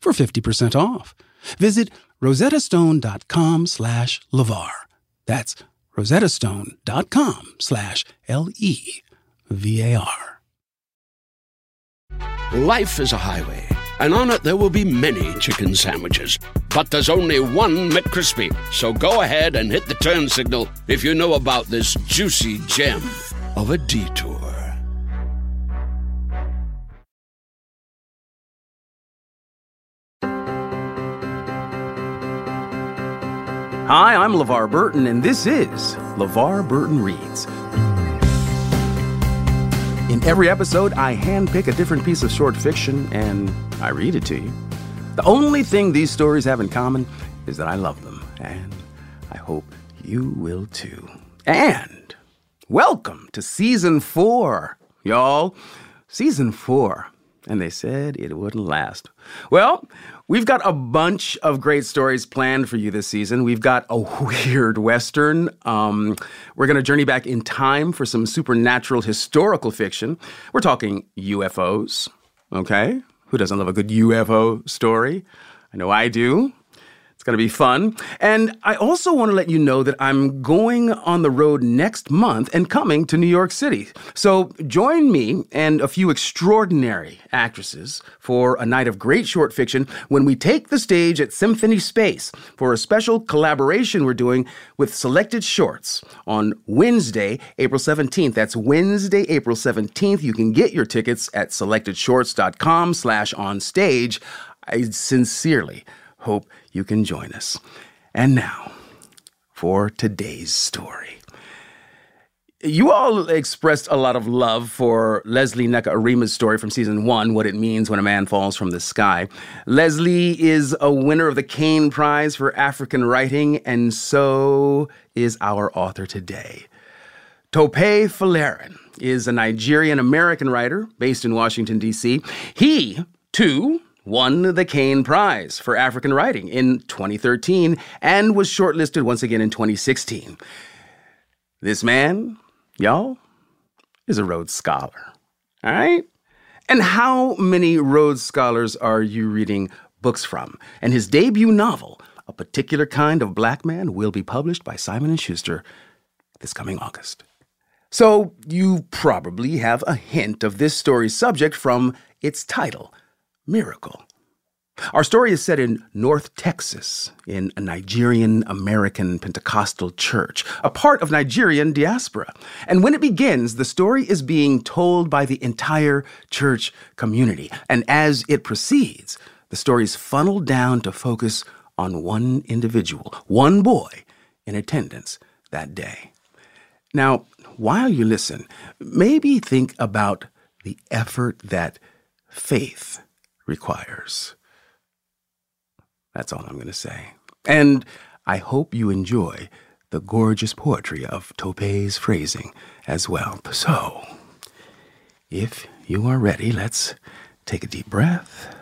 for 50% off. Visit rosettastone.com slash LeVar. That's rosettastone.com slash L-E-V-A-R. Life is a highway, and on it there will be many chicken sandwiches. But there's only one McCrispy. So go ahead and hit the turn signal if you know about this juicy gem of a detour. Hi, I'm LeVar Burton, and this is LeVar Burton Reads. In every episode, I handpick a different piece of short fiction and I read it to you. The only thing these stories have in common is that I love them, and I hope you will too. And welcome to season four, y'all. Season four. And they said it wouldn't last. Well, We've got a bunch of great stories planned for you this season. We've got a weird Western. Um, we're going to journey back in time for some supernatural historical fiction. We're talking UFOs, okay? Who doesn't love a good UFO story? I know I do going to be fun. And I also want to let you know that I'm going on the road next month and coming to New York City. So join me and a few extraordinary actresses for a night of great short fiction when we take the stage at Symphony Space for a special collaboration we're doing with selected shorts on Wednesday, April 17th. That's Wednesday, April 17th. You can get your tickets at selectedshorts.com slash on stage. I sincerely hope you can join us. And now, for today's story. You all expressed a lot of love for Lesley Nneka Arimah's story from season one, What It Means When a Man Falls from the Sky. Lesley is a winner of the Caine Prize for African Writing, and so is our author today. Tope Folarin is a Nigerian American writer based in Washington, D.C. He, too, won the Caine Prize for African Writing in 2013 and was shortlisted once again in 2016. This man, y'all, is a Rhodes Scholar. All right? And how many Rhodes Scholars are you reading books from? And his debut novel, A Particular Kind of Black Man, will be published by Simon & Schuster this coming August. So you probably have a hint of this story's subject from its title – miracle. Our story is set in North Texas, in a Nigerian American Pentecostal church, a part of Nigerian diaspora. And when it begins, the story is being told by the entire church community. And as it proceeds, the story is funneled down to focus on one individual, one boy in attendance that day. Now, while you listen, maybe think about the effort that faith requires. That's all I'm going to say. And I hope you enjoy the gorgeous poetry of Tope's phrasing as well. So, if you are ready, let's take a deep breath.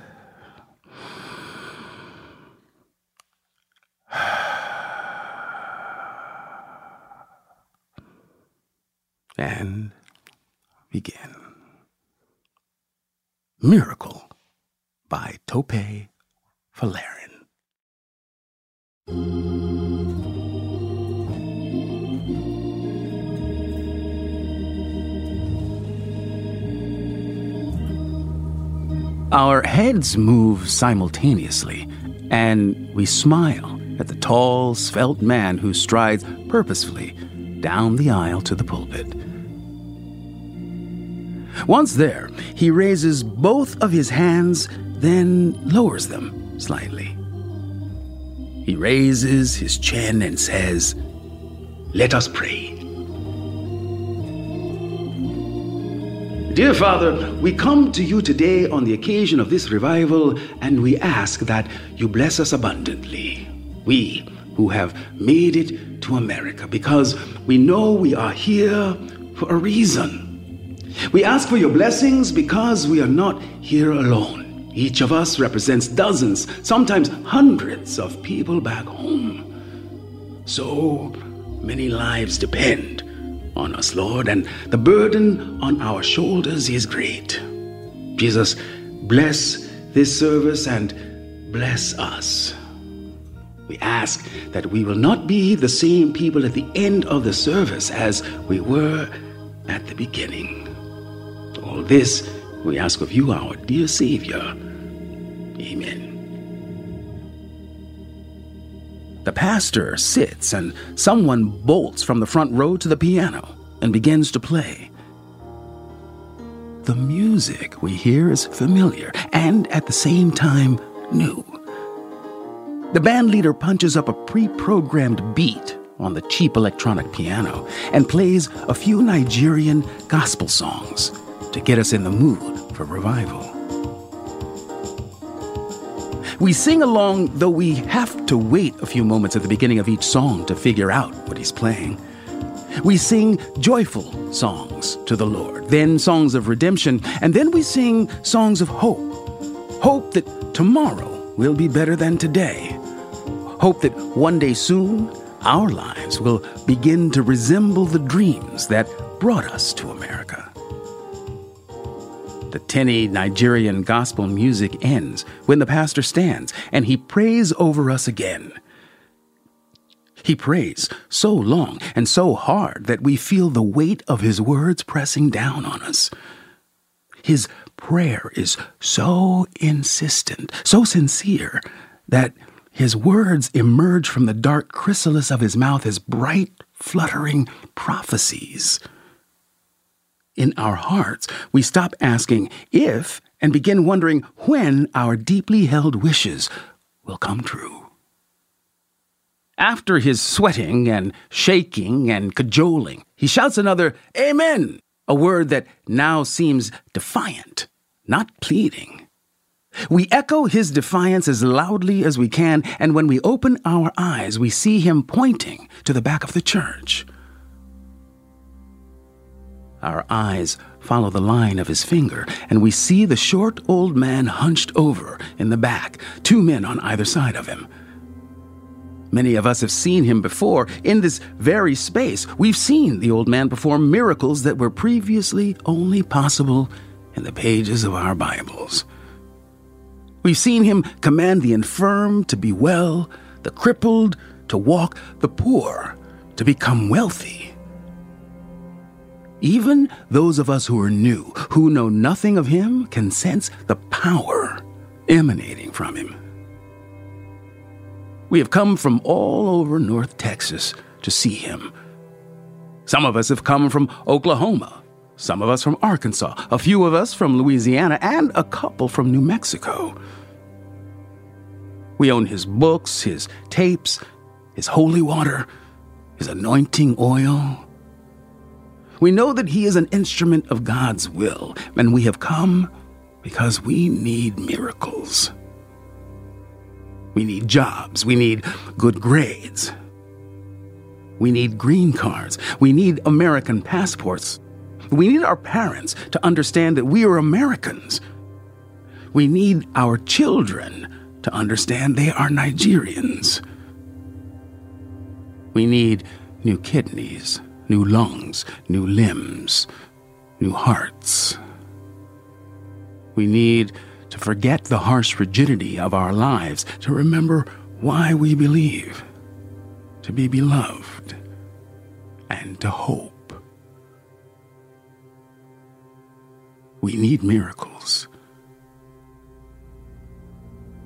And begin. Miracle by Tope Folarin. Our heads move simultaneously, and we smile at the tall, svelte man who strides purposefully down the aisle to the pulpit. Once there, he raises both of his hands then lowers them slightly. He raises his chin and says, Let us pray. Dear Father, we come to you today on the occasion of this revival and we ask that you bless us abundantly. We who have made it to America because we know we are here for a reason. We ask for your blessings because we are not here alone. Each of us represents dozens, sometimes hundreds of people back home. So many lives depend on us, Lord, and the burden on our shoulders is great. Jesus, bless this service and bless us. We ask that we will not be the same people at the end of the service as we were at the beginning. All this we ask of you, our dear Savior. Amen. The pastor sits and someone bolts from the front row to the piano and begins to play. The music we hear is familiar and at the same time new. The band leader punches up a pre programmed beat on the cheap electronic piano and plays a few Nigerian gospel songs to get us in the mood for revival. We sing along, though we have to wait a few moments at the beginning of each song to figure out what he's playing. We sing joyful songs to the Lord, then songs of redemption, and then we sing songs of hope. Hope that tomorrow will be better than today. Hope that one day soon our lives will begin to resemble the dreams that brought us to America. The tinny Nigerian gospel music ends when the pastor stands and he prays over us again. He prays so long and so hard that we feel the weight of his words pressing down on us. His prayer is so insistent, so sincere, that his words emerge from the dark chrysalis of his mouth as bright, fluttering prophecies in our hearts, we stop asking if and begin wondering when our deeply held wishes will come true. After his sweating and shaking and cajoling, he shouts another Amen, a word that now seems defiant, not pleading. We echo his defiance as loudly as we can, and when we open our eyes, we see him pointing to the back of the church. Our eyes follow the line of his finger, and we see the short old man hunched over in the back, two men on either side of him. Many of us have seen him before in this very space. We've seen the old man perform miracles that were previously only possible in the pages of our Bibles. We've seen him command the infirm to be well, the crippled to walk, the poor to become wealthy. Even those of us who are new, who know nothing of him, can sense the power emanating from him. We have come from all over North Texas to see him. Some of us have come from Oklahoma, some of us from Arkansas, a few of us from Louisiana, and a couple from New Mexico. We own his books, his tapes, his holy water, his anointing oil, we know that He is an instrument of God's will, and we have come because we need miracles. We need jobs. We need good grades. We need green cards. We need American passports. We need our parents to understand that we are Americans. We need our children to understand they are Nigerians. We need new kidneys new lungs, new limbs, new hearts. We need to forget the harsh rigidity of our lives, to remember why we believe, to be beloved, and to hope. We need miracles.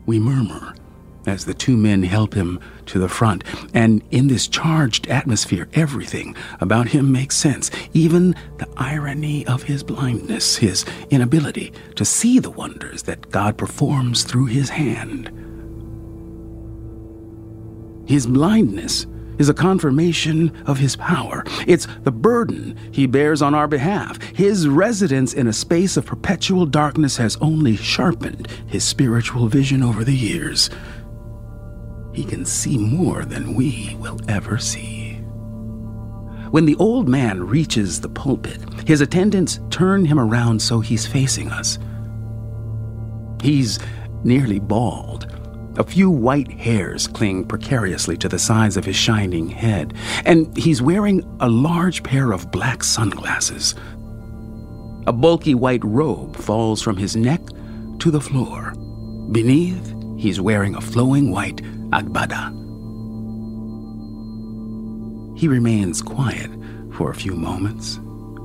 We murmur as the two men help him to the front. And in this charged atmosphere, everything about him makes sense. Even the irony of his blindness, his inability to see the wonders that God performs through his hand. His blindness is a confirmation of his power. It's the burden he bears on our behalf. His residence in a space of perpetual darkness has only sharpened his spiritual vision over the years. He can see more than we will ever see. When the old man reaches the pulpit, his attendants turn him around so he's facing us. He's nearly bald a few white hairs cling precariously to the sides of his shining head, and he's wearing a large pair of black sunglasses. A bulky white robe falls from his neck to the floor. Beneath, he's wearing a flowing white agbada. He remains quiet for a few moments.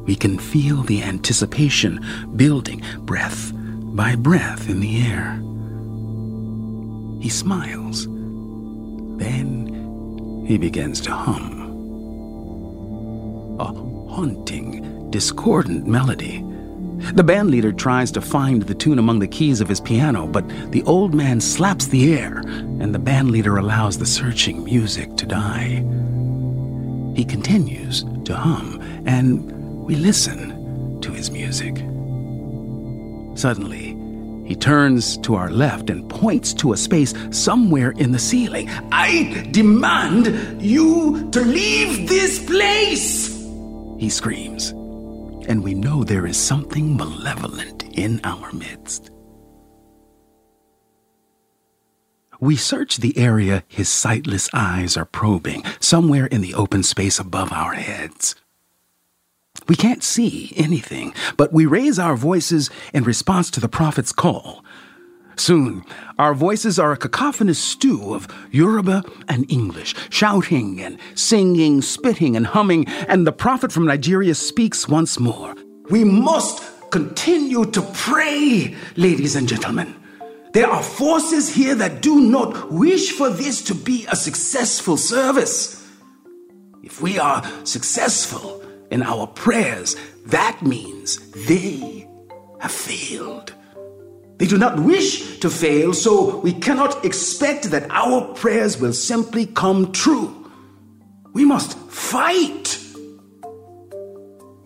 We can feel the anticipation building breath by breath in the air. He smiles. Then he begins to hum. A haunting, discordant melody. The bandleader tries to find the tune among the keys of his piano, but the old man slaps the air, and the bandleader allows the searching music to die. He continues to hum, and we listen to his music. Suddenly, he turns to our left and points to a space somewhere in the ceiling. I demand you to leave this place! He screams. And we know there is something malevolent in our midst. We search the area his sightless eyes are probing, somewhere in the open space above our heads. We can't see anything, but we raise our voices in response to the prophet's call. Soon, our voices are a cacophonous stew of Yoruba and English, shouting and singing, spitting and humming, and the prophet from Nigeria speaks once more. We must continue to pray, ladies and gentlemen. There are forces here that do not wish for this to be a successful service. If we are successful, in our prayers, that means they have failed. They do not wish to fail, so we cannot expect that our prayers will simply come true. We must fight.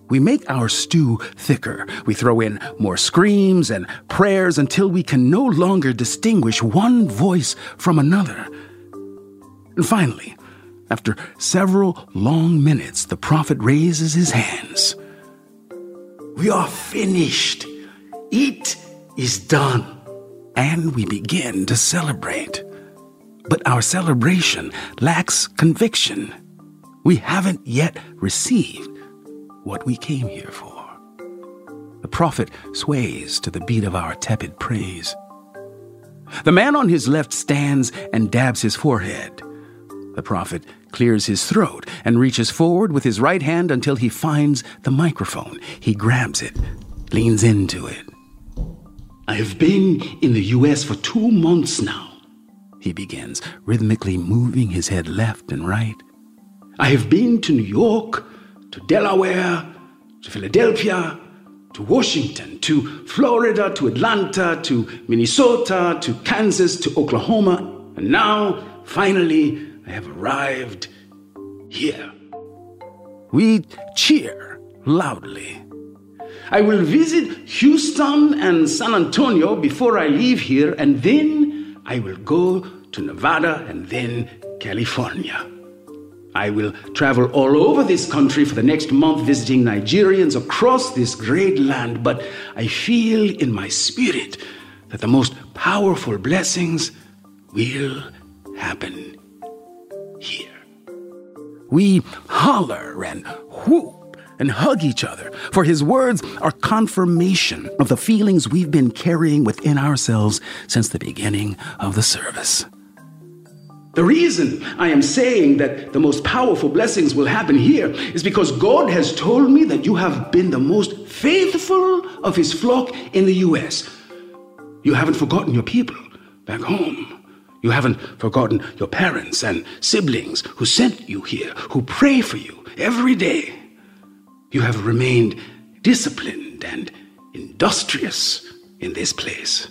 We make our stew thicker. We throw in more screams and prayers until we can no longer distinguish one voice from another. And finally, after several long minutes, the prophet raises his hands. We are finished. It is done. And we begin to celebrate. But our celebration lacks conviction. We haven't yet received what we came here for. The prophet sways to the beat of our tepid praise. The man on his left stands and dabs his forehead. The prophet clears his throat and reaches forward with his right hand until he finds the microphone. He grabs it, leans into it. I have been in the U.S. for two months now, he begins, rhythmically moving his head left and right. I have been to New York, to Delaware, to Philadelphia, to Washington, to Florida, to Atlanta, to Minnesota, to Kansas, to Oklahoma, and now, finally, I have arrived here. We cheer loudly. I will visit Houston and San Antonio before I leave here, and then I will go to Nevada and then California. I will travel all over this country for the next month visiting Nigerians across this great land, but I feel in my spirit that the most powerful blessings will happen here. We holler and whoop and hug each other, for his words are confirmation of the feelings we've been carrying within ourselves since the beginning of the service. The reason I am saying that the most powerful blessings will happen here is because God has told me that you have been the most faithful of his flock in the U.S. You haven't forgotten your people back home. You haven't forgotten your parents and siblings who sent you here, who pray for you every day. You have remained disciplined and industrious in this place,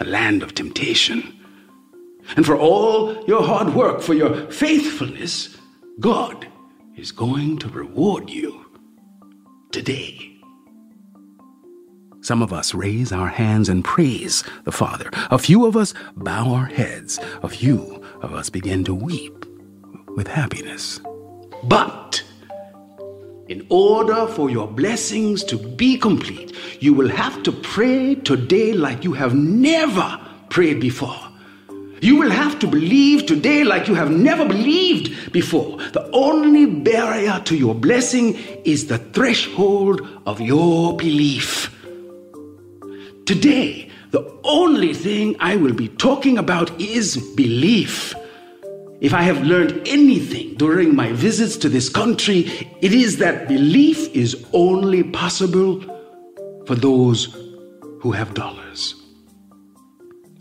a land of temptation. And for all your hard work, for your faithfulness, God is going to reward you today. Some of us raise our hands and praise the Father. A few of us bow our heads. A few of us begin to weep with happiness. But in order for your blessings to be complete, you will have to pray today like you have never prayed before. You will have to believe today like you have never believed before. The only barrier to your blessing is the threshold of your belief. Today, the only thing I will be talking about is belief. If I have learned anything during my visits to this country, it is that belief is only possible for those who have dollars.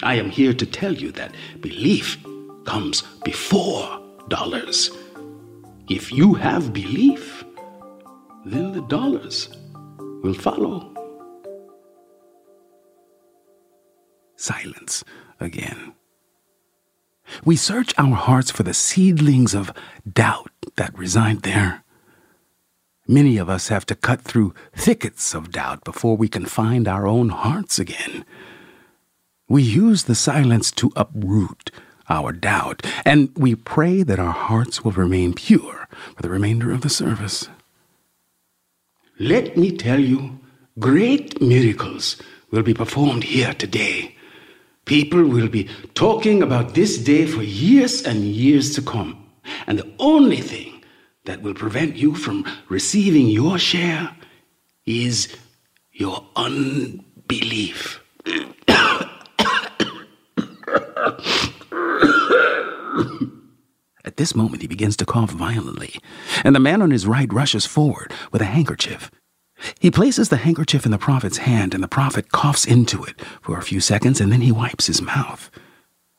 I am here to tell you that belief comes before dollars. If you have belief, then the dollars will follow. silence again. We search our hearts for the seedlings of doubt that reside there. Many of us have to cut through thickets of doubt before we can find our own hearts again. We use the silence to uproot our doubt, and we pray that our hearts will remain pure for the remainder of the service. Let me tell you, great miracles will be performed here today. People will be talking about this day for years and years to come. And the only thing that will prevent you from receiving your share is your unbelief. At this moment, he begins to cough violently, and the man on his right rushes forward with a handkerchief. He places the handkerchief in the prophet's hand, and the prophet coughs into it for a few seconds, and then he wipes his mouth.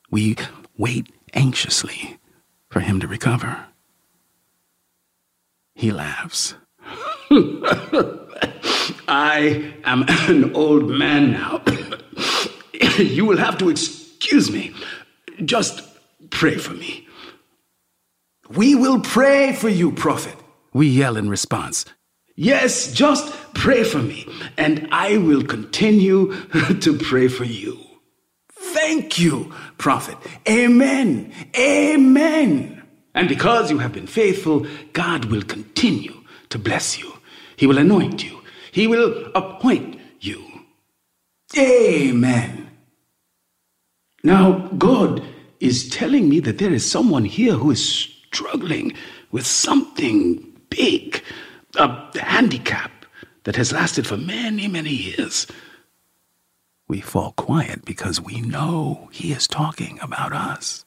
We wait anxiously for him to recover. He laughs. I am an old man now. you will have to excuse me. Just pray for me. We will pray for you, prophet. We yell in response. Yes, just pray for me, and I will continue to pray for you. Thank you, prophet. Amen. Amen. And because you have been faithful, God will continue to bless you. He will anoint you. He will appoint you. Amen. Now, God is telling me that there is someone here who is struggling with something big a handicap that has lasted for many, many years. We fall quiet because we know he is talking about us.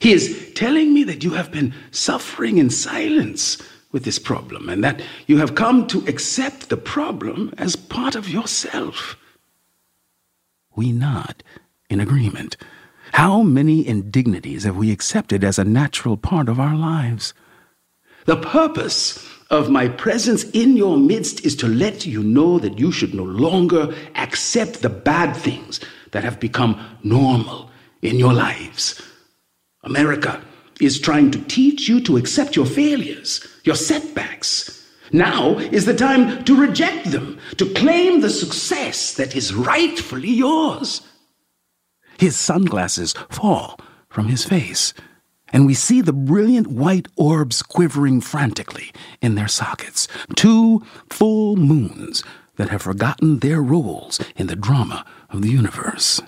He is telling me that you have been suffering in silence with this problem and that you have come to accept the problem as part of yourself. We nod in agreement. How many indignities have we accepted as a natural part of our lives? The purpose of my presence in your midst is to let you know that you should no longer accept the bad things that have become normal in your lives. America is trying to teach you to accept your failures, your setbacks. Now is the time to reject them, to claim the success that is rightfully yours. His sunglasses fall from his face and we see the brilliant white orbs quivering frantically in their sockets. Two full moons that have forgotten their roles in the drama of the universe.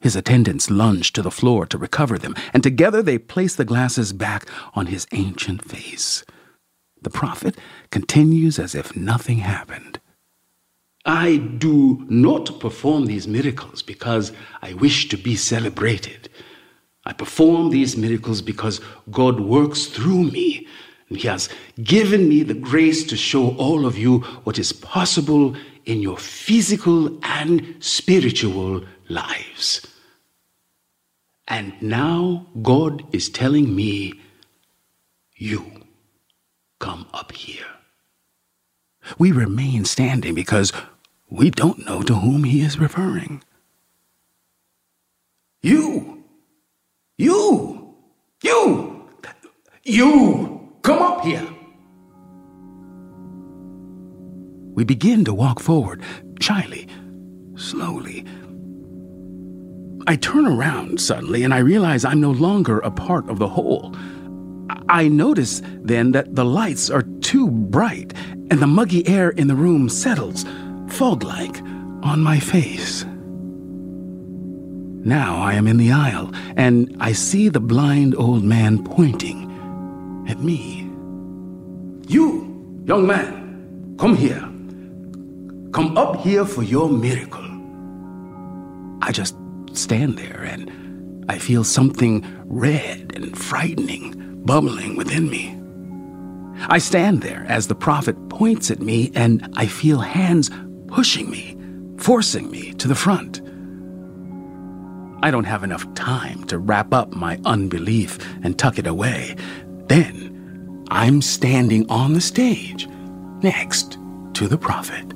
His attendants lunge to the floor to recover them, and together they place the glasses back on his ancient face. The prophet continues as if nothing happened. I do not perform these miracles because I wish to be celebrated. I perform these miracles because God works through me. And He has given me the grace to show all of you what is possible in your physical and spiritual lives. And now God is telling me, you come up here. We remain standing because we don't know to whom he is referring. You you! You! You! Come up here. We begin to walk forward, shyly, slowly. I turn around suddenly and I realize I'm no longer a part of the whole. I notice then that the lights are too bright and the muggy air in the room settles, fog like, on my face. Now I am in the aisle and I see the blind old man pointing at me. You, young man, come here. Come up here for your miracle. I just stand there and I feel something red and frightening bubbling within me. I stand there as the prophet points at me and I feel hands pushing me, forcing me to the front. I don't have enough time to wrap up my unbelief and tuck it away. Then I'm standing on the stage next to the prophet.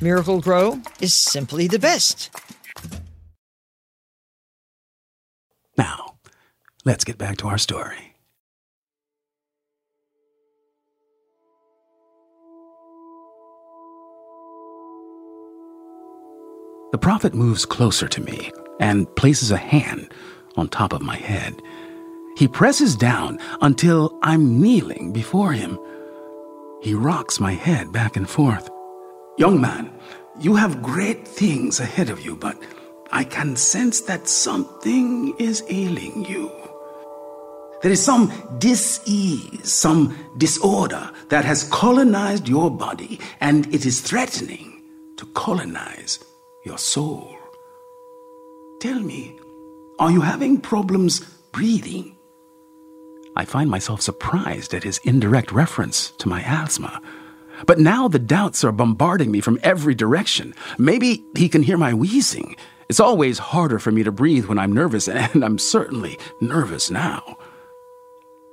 Miracle-Gro is simply the best. Now, let's get back to our story. The prophet moves closer to me and places a hand on top of my head. He presses down until I'm kneeling before him. He rocks my head back and forth. Young man, you have great things ahead of you, but I can sense that something is ailing you. There is some dis-ease, some disorder that has colonized your body, and it is threatening to colonize your soul. Tell me, are you having problems breathing? I find myself surprised at his indirect reference to my asthma. But now the doubts are bombarding me from every direction. Maybe he can hear my wheezing. It's always harder for me to breathe when I'm nervous, and I'm certainly nervous now.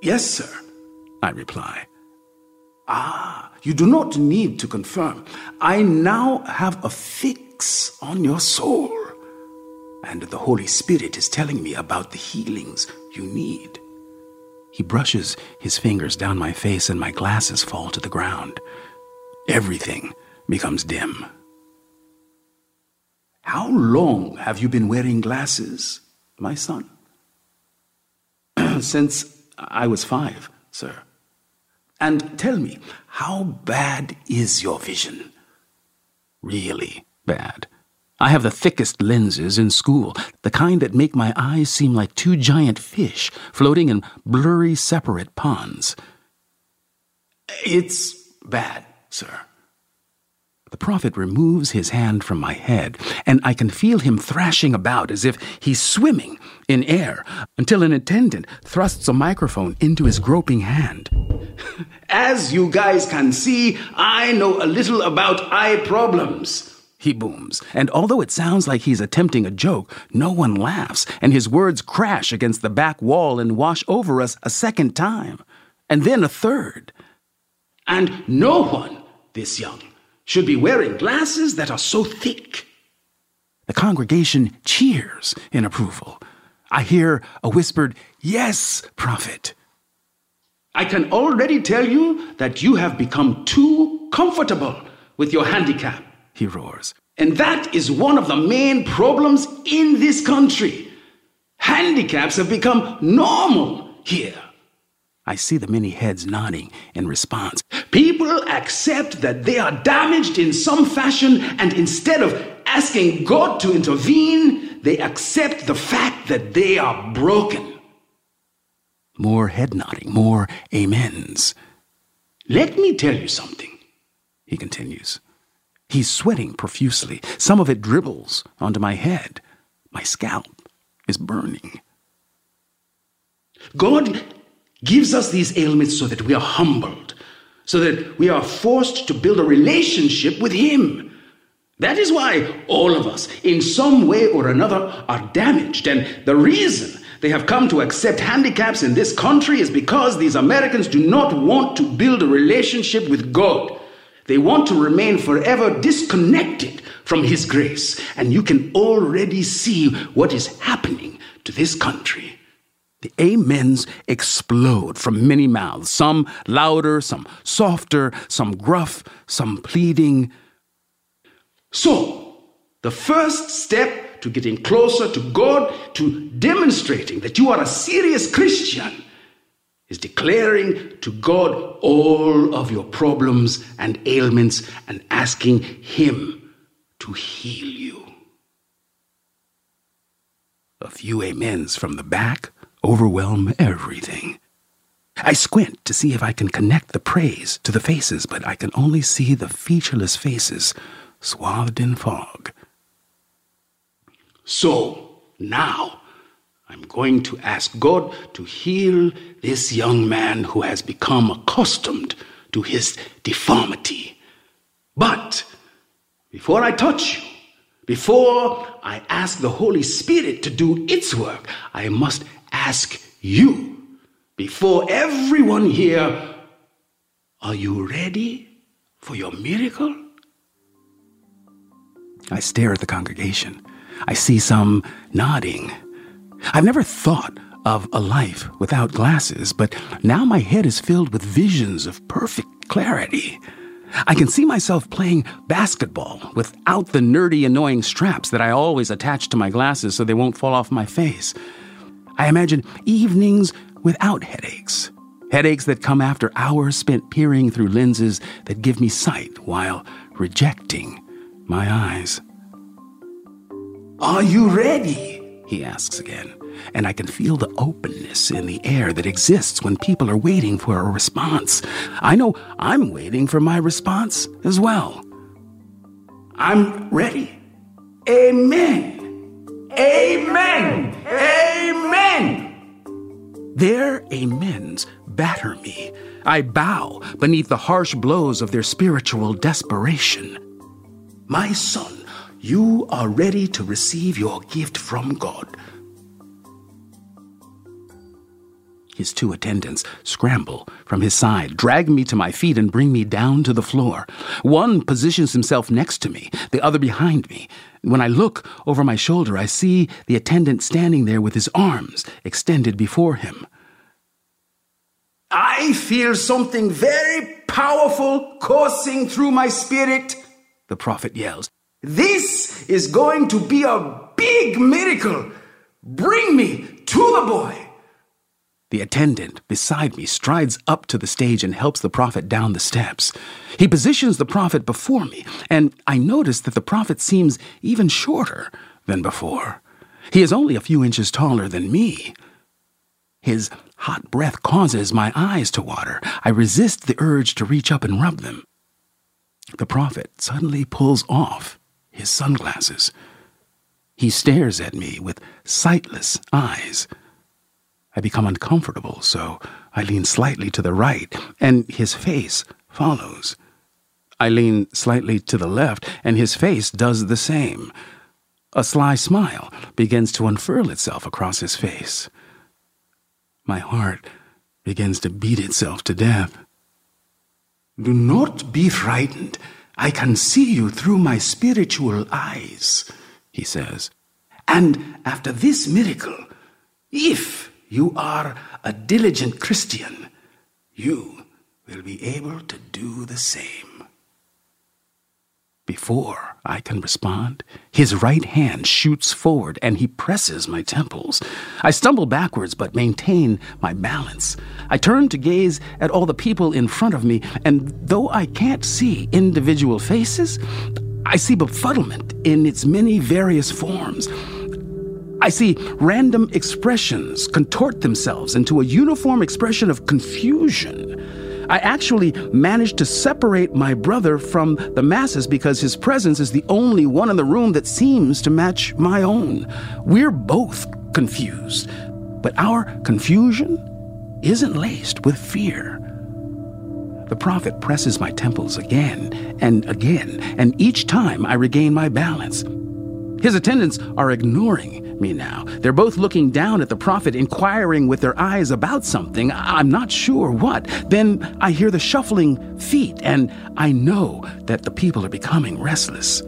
Yes, sir, I reply. Ah, you do not need to confirm. I now have a fix on your soul. And the Holy Spirit is telling me about the healings you need. He brushes his fingers down my face, and my glasses fall to the ground. Everything becomes dim. How long have you been wearing glasses, my son? Since I was five, sir. And tell me, how bad is your vision? Really bad, I have the thickest lenses in school, the kind that make my eyes seem like two giant fish floating in blurry, separate ponds. It's bad, sir. The prophet removes his hand from my head, and I can feel him thrashing about as if he's swimming in air until an attendant thrusts a microphone into his groping hand. As you guys can see, I know a little about eye problems. He booms, and although it sounds like he's attempting a joke, no one laughs, and his words crash against the back wall and wash over us a second time, and then a third. And no one, this young, should be wearing glasses that are so thick. The congregation cheers in approval. I hear a whispered, Yes, prophet. I can already tell you that you have become too comfortable with your handicap, he roars. And that is one of the main problems in this country. Handicaps have become normal here. I see the many heads nodding in response. People accept that they are damaged in some fashion, and instead of asking God to intervene, they accept the fact that they are broken. More head nodding, more amens. Let me tell you something, he continues. He's sweating profusely. Some of it dribbles onto my head. My scalp is burning. God gives us these ailments so that we are humbled, so that we are forced to build a relationship with Him. That is why all of us, in some way or another, are damaged. And the reason they have come to accept handicaps in this country is because these Americans do not want to build a relationship with God. They want to remain forever disconnected from His grace. And you can already see what is happening to this country. The amens explode from many mouths, some louder, some softer, some gruff, some pleading. So, the first step to getting closer to God, to demonstrating that you are a serious Christian, is declaring to God all of your problems and ailments and asking Him to heal you. A few amens from the back overwhelm everything. I squint to see if I can connect the praise to the faces, but I can only see the featureless faces swathed in fog. So, now, I'm going to ask God to heal this young man who has become accustomed to his deformity. But, before I touch you, before I ask the Holy Spirit to do its work, I must ask you, before everyone here, are you ready for your miracle? I stare at the congregation. I see some nodding. I've never thought of a life without glasses, but now my head is filled with visions of perfect clarity. I can see myself playing basketball without the nerdy, annoying straps that I always attach to my glasses so they won't fall off my face. I imagine evenings without headaches. Headaches that come after hours spent peering through lenses that give me sight while rejecting my eyes. Are you ready? He asks again, and I can feel the openness in the air that exists when people are waiting for a response. I know I'm waiting for my response as well. I'm ready. Amen. Amen. Amen. Their amens batter me. I bow beneath the harsh blows of their spiritual desperation. My son, you are ready to receive your gift from God. His two attendants scramble from his side, drag me to my feet, and bring me down to the floor. One positions himself next to me, the other behind me. When I look over my shoulder, I see the attendant standing there with his arms extended before him. I feel something very powerful coursing through my spirit, the prophet yells. This is going to be a big miracle. Bring me to the boy. The attendant beside me strides up to the stage and helps the prophet down the steps. He positions the prophet before me, and I notice that the prophet seems even shorter than before. He is only a few inches taller than me. His hot breath causes my eyes to water. I resist the urge to reach up and rub them. The prophet suddenly pulls off his sunglasses. He stares at me with sightless eyes. I become uncomfortable, so I lean slightly to the right, and his face follows. I lean slightly to the left, and his face does the same. A sly smile begins to unfurl itself across his face. My heart begins to beat itself to death. Do not be frightened. I can see you through my spiritual eyes, he says. And after this miracle, if you are a diligent Christian, you will be able to do the same. Before I can respond, his right hand shoots forward and he presses my temples. I stumble backwards but maintain my balance. I turn to gaze at all the people in front of me, and though I can't see individual faces, I see befuddlement in its many various forms. I see random expressions contort themselves into a uniform expression of confusion. I actually managed to separate my brother from the masses because his presence is the only one in the room that seems to match my own. We're both confused, but our confusion isn't laced with fear. The prophet presses my temples again and again, and each time I regain my balance. His attendants are ignoring me now. They're both looking down at the prophet, inquiring with their eyes about something. I'm not sure what. Then I hear the shuffling feet, and I know that the people are becoming restless.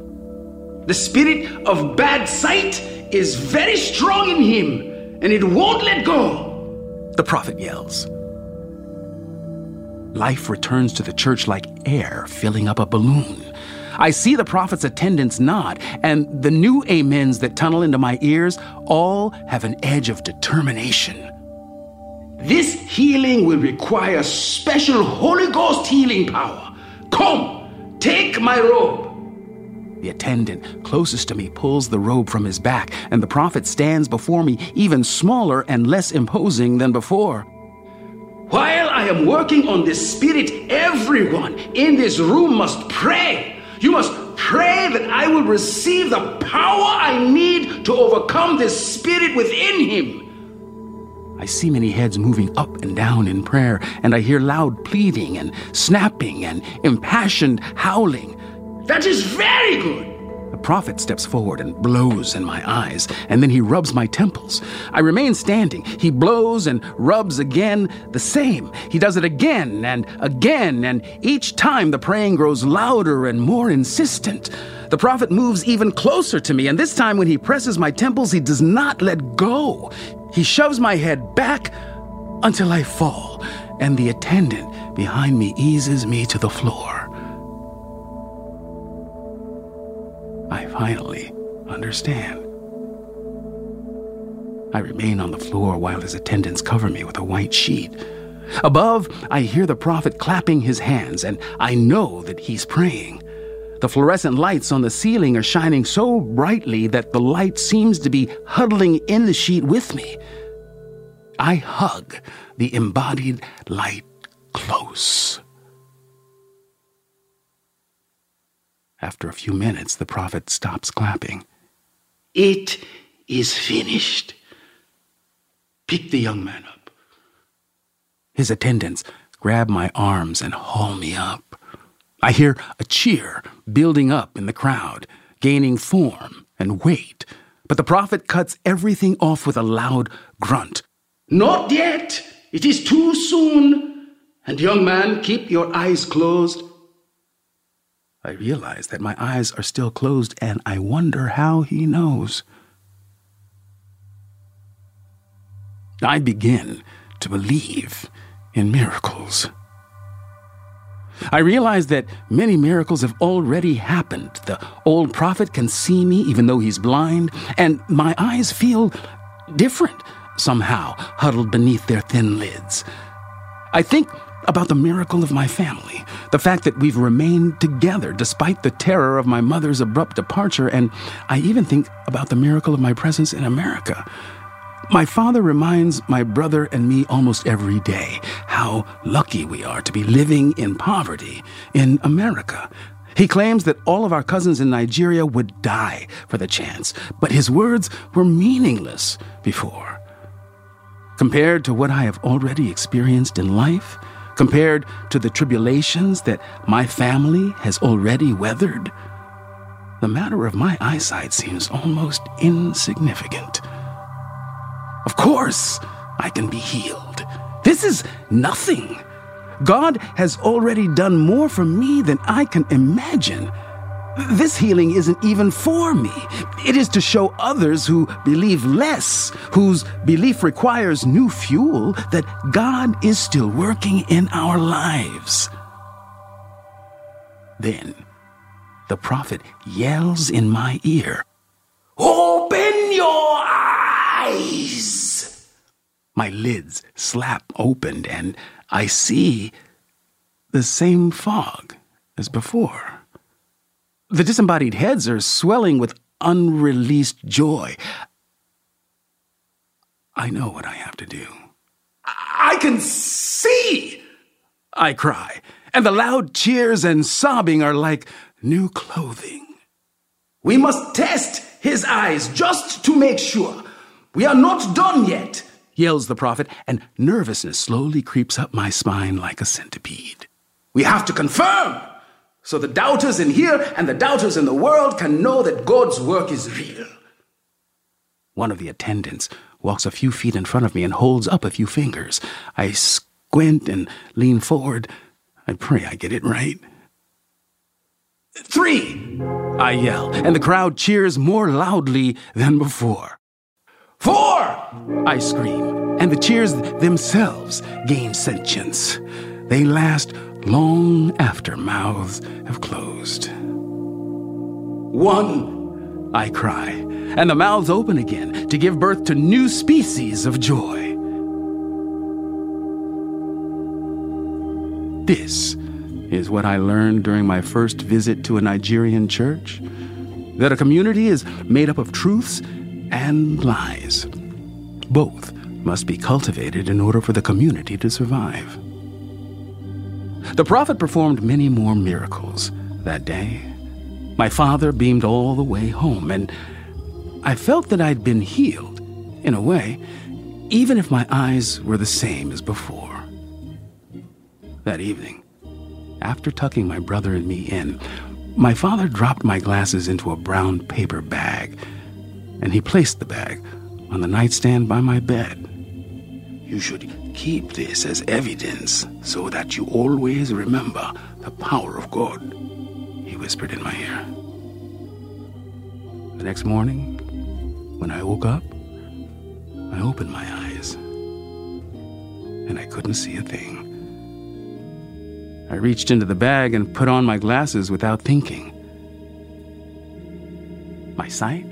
The spirit of bad sight is very strong in him, and it won't let go. The prophet yells. Life returns to the church like air filling up a balloon. I see the prophet's attendants nod, and the new amens that tunnel into my ears all have an edge of determination. This healing will require special Holy Ghost healing power. Come, take my robe. The attendant closest to me pulls the robe from his back, and the prophet stands before me, even smaller and less imposing than before. While I am working on this spirit, everyone in this room must pray. You must pray that I will receive the power I need to overcome this spirit within him. I see many heads moving up and down in prayer, and I hear loud pleading and snapping and impassioned howling. That is very good. The prophet steps forward and blows in my eyes, and then he rubs my temples. I remain standing. He blows and rubs again, the same. He does it again and again, and each time the praying grows louder and more insistent. The prophet moves even closer to me, and this time when he presses my temples, he does not let go. He shoves my head back until I fall, and the attendant behind me eases me to the floor. I finally understand. I remain on the floor while his attendants cover me with a white sheet. Above, I hear the prophet clapping his hands, and I know that he's praying. The fluorescent lights on the ceiling are shining so brightly that the light seems to be huddling in the sheet with me. I hug the embodied light close. After a few minutes, the prophet stops clapping. It is finished. Pick the young man up. His attendants grab my arms and haul me up. I hear a cheer building up in the crowd, gaining form and weight. But the prophet cuts everything off with a loud grunt. Not yet. It is too soon. And, young man, keep your eyes closed. I realize that my eyes are still closed, and I wonder how he knows. I begin to believe in miracles. I realize that many miracles have already happened. The old prophet can see me even though he's blind, and my eyes feel different, somehow huddled beneath their thin lids. I think about the miracle of my family, the fact that we've remained together despite the terror of my mother's abrupt departure, and I even think about the miracle of my presence in America. My father reminds my brother and me almost every day how lucky we are to be living in poverty in America. He claims that all of our cousins in Nigeria would die for the chance, but his words were meaningless before. Compared to what I have already experienced in life, compared to the tribulations that my family has already weathered, the matter of my eyesight seems almost insignificant. Of course, I can be healed. This is nothing. God has already done more for me than I can imagine. This healing isn't even for me. It is to show others who believe less, whose belief requires new fuel, that God is still working in our lives. Then the prophet yells in my ear, Open your eyes! My lids slap open and I see the same fog as before. The disembodied heads are swelling with unreleased joy. I know what I have to do. I can see! I cry, and the loud cheers and sobbing are like new clothing. We must test his eyes just to make sure. We are not done yet, yells the prophet, and nervousness slowly creeps up my spine like a centipede. We have to confirm so the doubters in here and the doubters in the world can know that God's work is real. One of the attendants walks a few feet in front of me and holds up a few fingers. I squint and lean forward. I pray I get it right. Three! I yell, and the crowd cheers more loudly than before. Four! I scream, and the cheers themselves gain sentience. They last long after mouths have closed. One, I cry, and the mouths open again to give birth to new species of joy. This is what I learned during my first visit to a Nigerian church that a community is made up of truths and lies. Both must be cultivated in order for the community to survive. The prophet performed many more miracles that day. My father beamed all the way home, and I felt that I'd been healed, in a way, even if my eyes were the same as before. That evening, after tucking my brother and me in, my father dropped my glasses into a brown paper bag, and he placed the bag on the nightstand by my bed. You should keep this as evidence so that you always remember the power of God, he whispered in my ear. The next morning, when I woke up, I opened my eyes and I couldn't see a thing. I reached into the bag and put on my glasses without thinking. My sight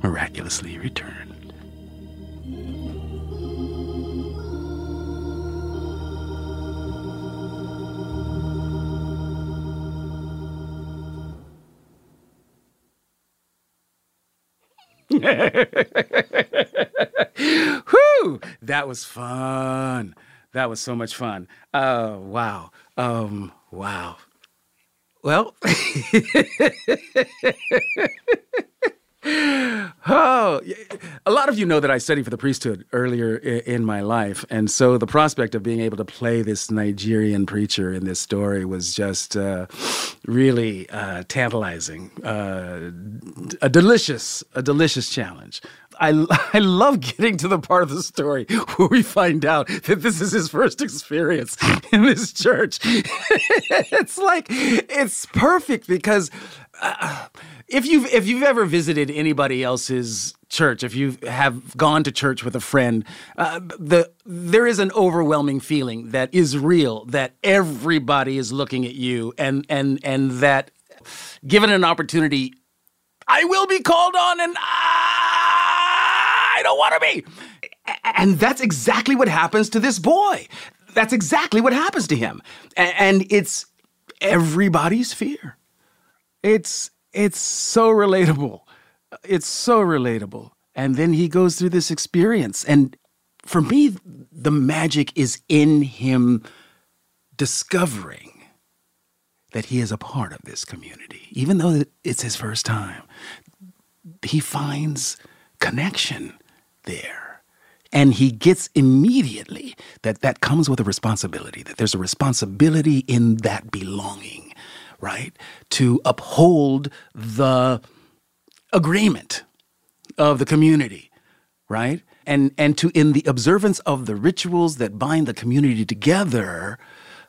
miraculously returned. Whew! That was fun. That was so much fun. Uh, wow. Um, wow. Well, oh, a lot of you know that I studied for the priesthood earlier in my life. And so the prospect of being able to play this Nigerian preacher in this story was just uh, really uh, tantalizing, uh, a delicious, a delicious challenge. I, I love getting to the part of the story where we find out that this is his first experience in this church. it's like, it's perfect because. Uh, if you've if you've ever visited anybody else's church, if you have gone to church with a friend, uh, the there is an overwhelming feeling that is real that everybody is looking at you, and and and that given an opportunity, I will be called on, and I don't want to be. And that's exactly what happens to this boy. That's exactly what happens to him. And it's everybody's fear. It's it's so relatable. It's so relatable. And then he goes through this experience and for me the magic is in him discovering that he is a part of this community even though it's his first time. He finds connection there. And he gets immediately that that comes with a responsibility, that there's a responsibility in that belonging, right? To uphold the agreement of the community, right? And, and to, in the observance of the rituals that bind the community together,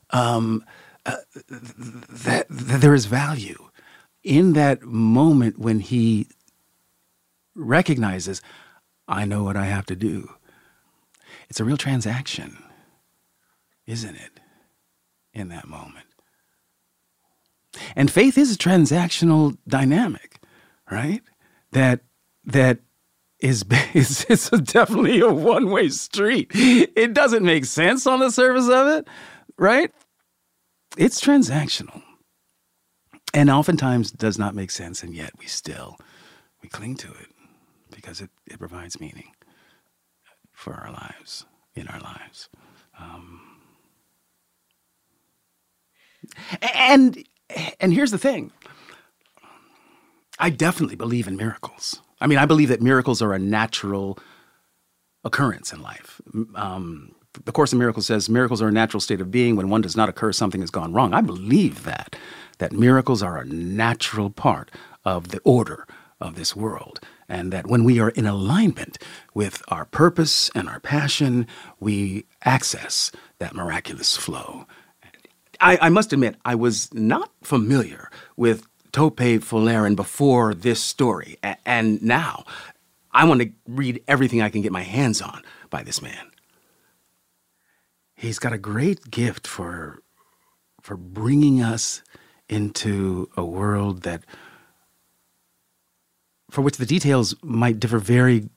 um, uh, that, that there is value in that moment when he recognizes, I know what I have to do. It's a real transaction, isn't it? In that moment. And faith is a transactional dynamic, right? That that is is it's definitely a one-way street. It doesn't make sense on the surface of it, right? It's transactional. And oftentimes does not make sense and yet we still we cling to it because it, it provides meaning for our lives, in our lives. Um, and and here's the thing. I definitely believe in miracles. I mean, I believe that miracles are a natural occurrence in life. Um, the Course in Miracles says miracles are a natural state of being. When one does not occur, something has gone wrong. I believe that, that miracles are a natural part of the order of this world and that when we are in alignment with our purpose and our passion, we access that miraculous flow. I, I must admit, I was not familiar with Tope Folarin before this story, a- and now I want to read everything I can get my hands on by this man. He's got a great gift for for bringing us into a world that for which the details might differ very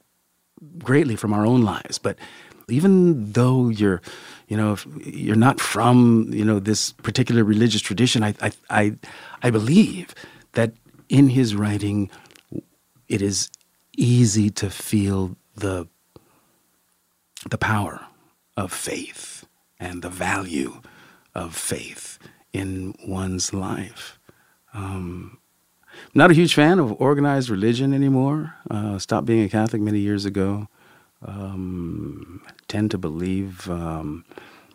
greatly from our own lives. But even though you're, you know, if you're not from, you know, this particular religious tradition, I, I, I, I believe that in his writing, it is easy to feel the, the power of faith and the value of faith in one's life. Um, not a huge fan of organized religion anymore. Uh, stopped being a Catholic many years ago. Um, tend to believe um,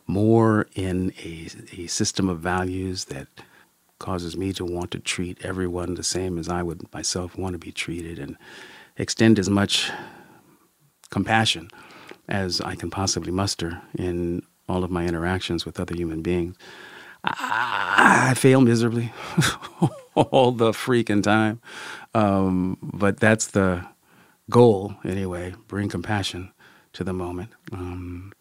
more in a, a system of values that causes me to want to treat everyone the same as I would myself want to be treated and extend as much compassion as I can possibly muster in all of my interactions with other human beings. I, I fail miserably. all the freaking time. Um, but that's the goal, anyway bring compassion to the moment. Um,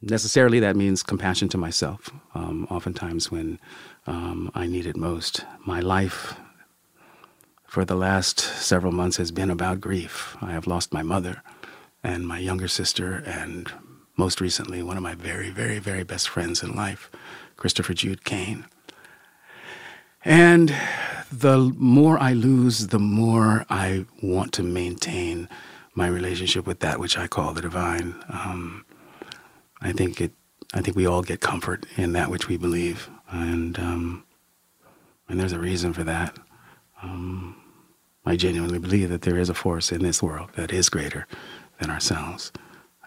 necessarily, that means compassion to myself, um, oftentimes when um, I need it most. My life for the last several months has been about grief. I have lost my mother and my younger sister, and most recently, one of my very, very, very best friends in life, Christopher Jude Kane. And the more I lose, the more I want to maintain my relationship with that which I call the divine. Um, I think it. I think we all get comfort in that which we believe, and um, and there's a reason for that. Um, I genuinely believe that there is a force in this world that is greater than ourselves.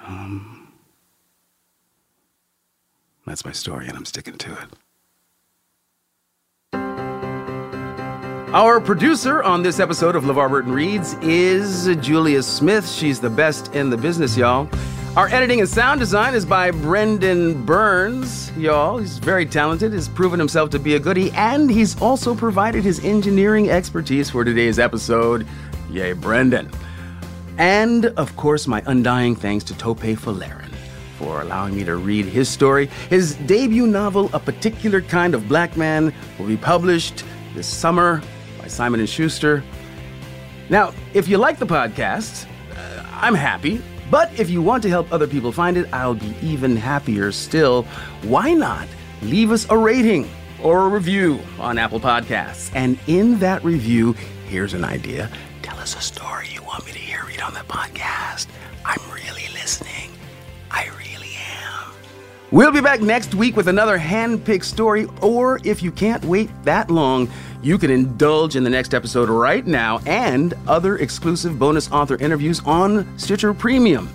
Um, that's my story, and I'm sticking to it. Our producer on this episode of LeVar Burton Reads is Julia Smith. She's the best in the business, y'all. Our editing and sound design is by Brendan Burns, y'all. He's very talented, has proven himself to be a goodie, and he's also provided his engineering expertise for today's episode. Yay, Brendan. And, of course, my undying thanks to Tope Folarin for allowing me to read his story. His debut novel, A Particular Kind of Black Man, will be published this summer by Simon & Schuster. Now, if you like the podcast, uh, I'm happy. But if you want to help other people find it, I'll be even happier still. Why not leave us a rating or a review on Apple Podcasts? And in that review, here's an idea tell us a story you want me to hear read on the podcast. I'm really listening. I really am. We'll be back next week with another hand-picked story, or if you can't wait that long, you can indulge in the next episode right now and other exclusive bonus author interviews on Stitcher Premium.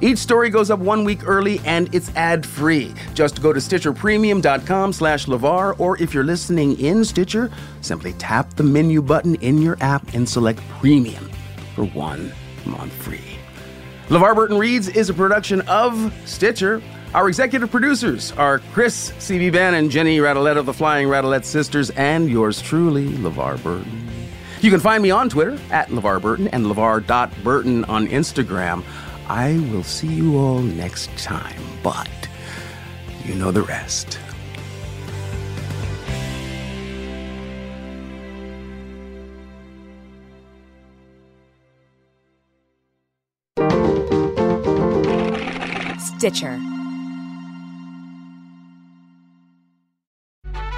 Each story goes up one week early and it's ad-free. Just go to stitcherpremium.com slash LeVar, or if you're listening in Stitcher, simply tap the menu button in your app and select Premium for one month free. LeVar Burton Reads is a production of Stitcher. Our executive producers are Chris C.B. And Jenny Radelet of the Flying Radelet Sisters, and yours truly, LeVar Burton. You can find me on Twitter at LeVar Burton and LeVar.Burton on Instagram. I will see you all next time, but you know the rest. Stitcher.